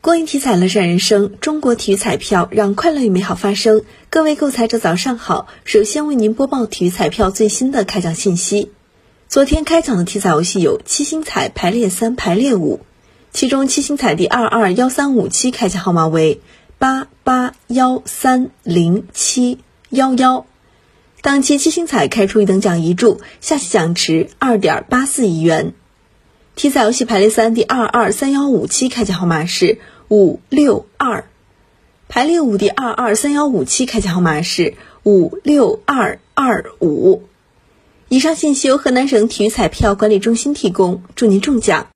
公益体彩乐善人生，中国体育彩票让快乐与美好发生。各位购彩者早上好，首先为您播报体育彩票最新的开奖信息。昨天开奖的体彩游戏有七星彩排列三、排列五，其中七星彩第二二幺三五七开奖号码为八八幺三零七幺幺。当期七星彩开出一等奖一注，下期奖池二点八四亿元。体彩游戏排列三第二二三幺五七开奖号码是五六二，排列五第二二三幺五七开奖号码是五六二二五。以上信息由河南省体育彩票管理中心提供，祝您中奖。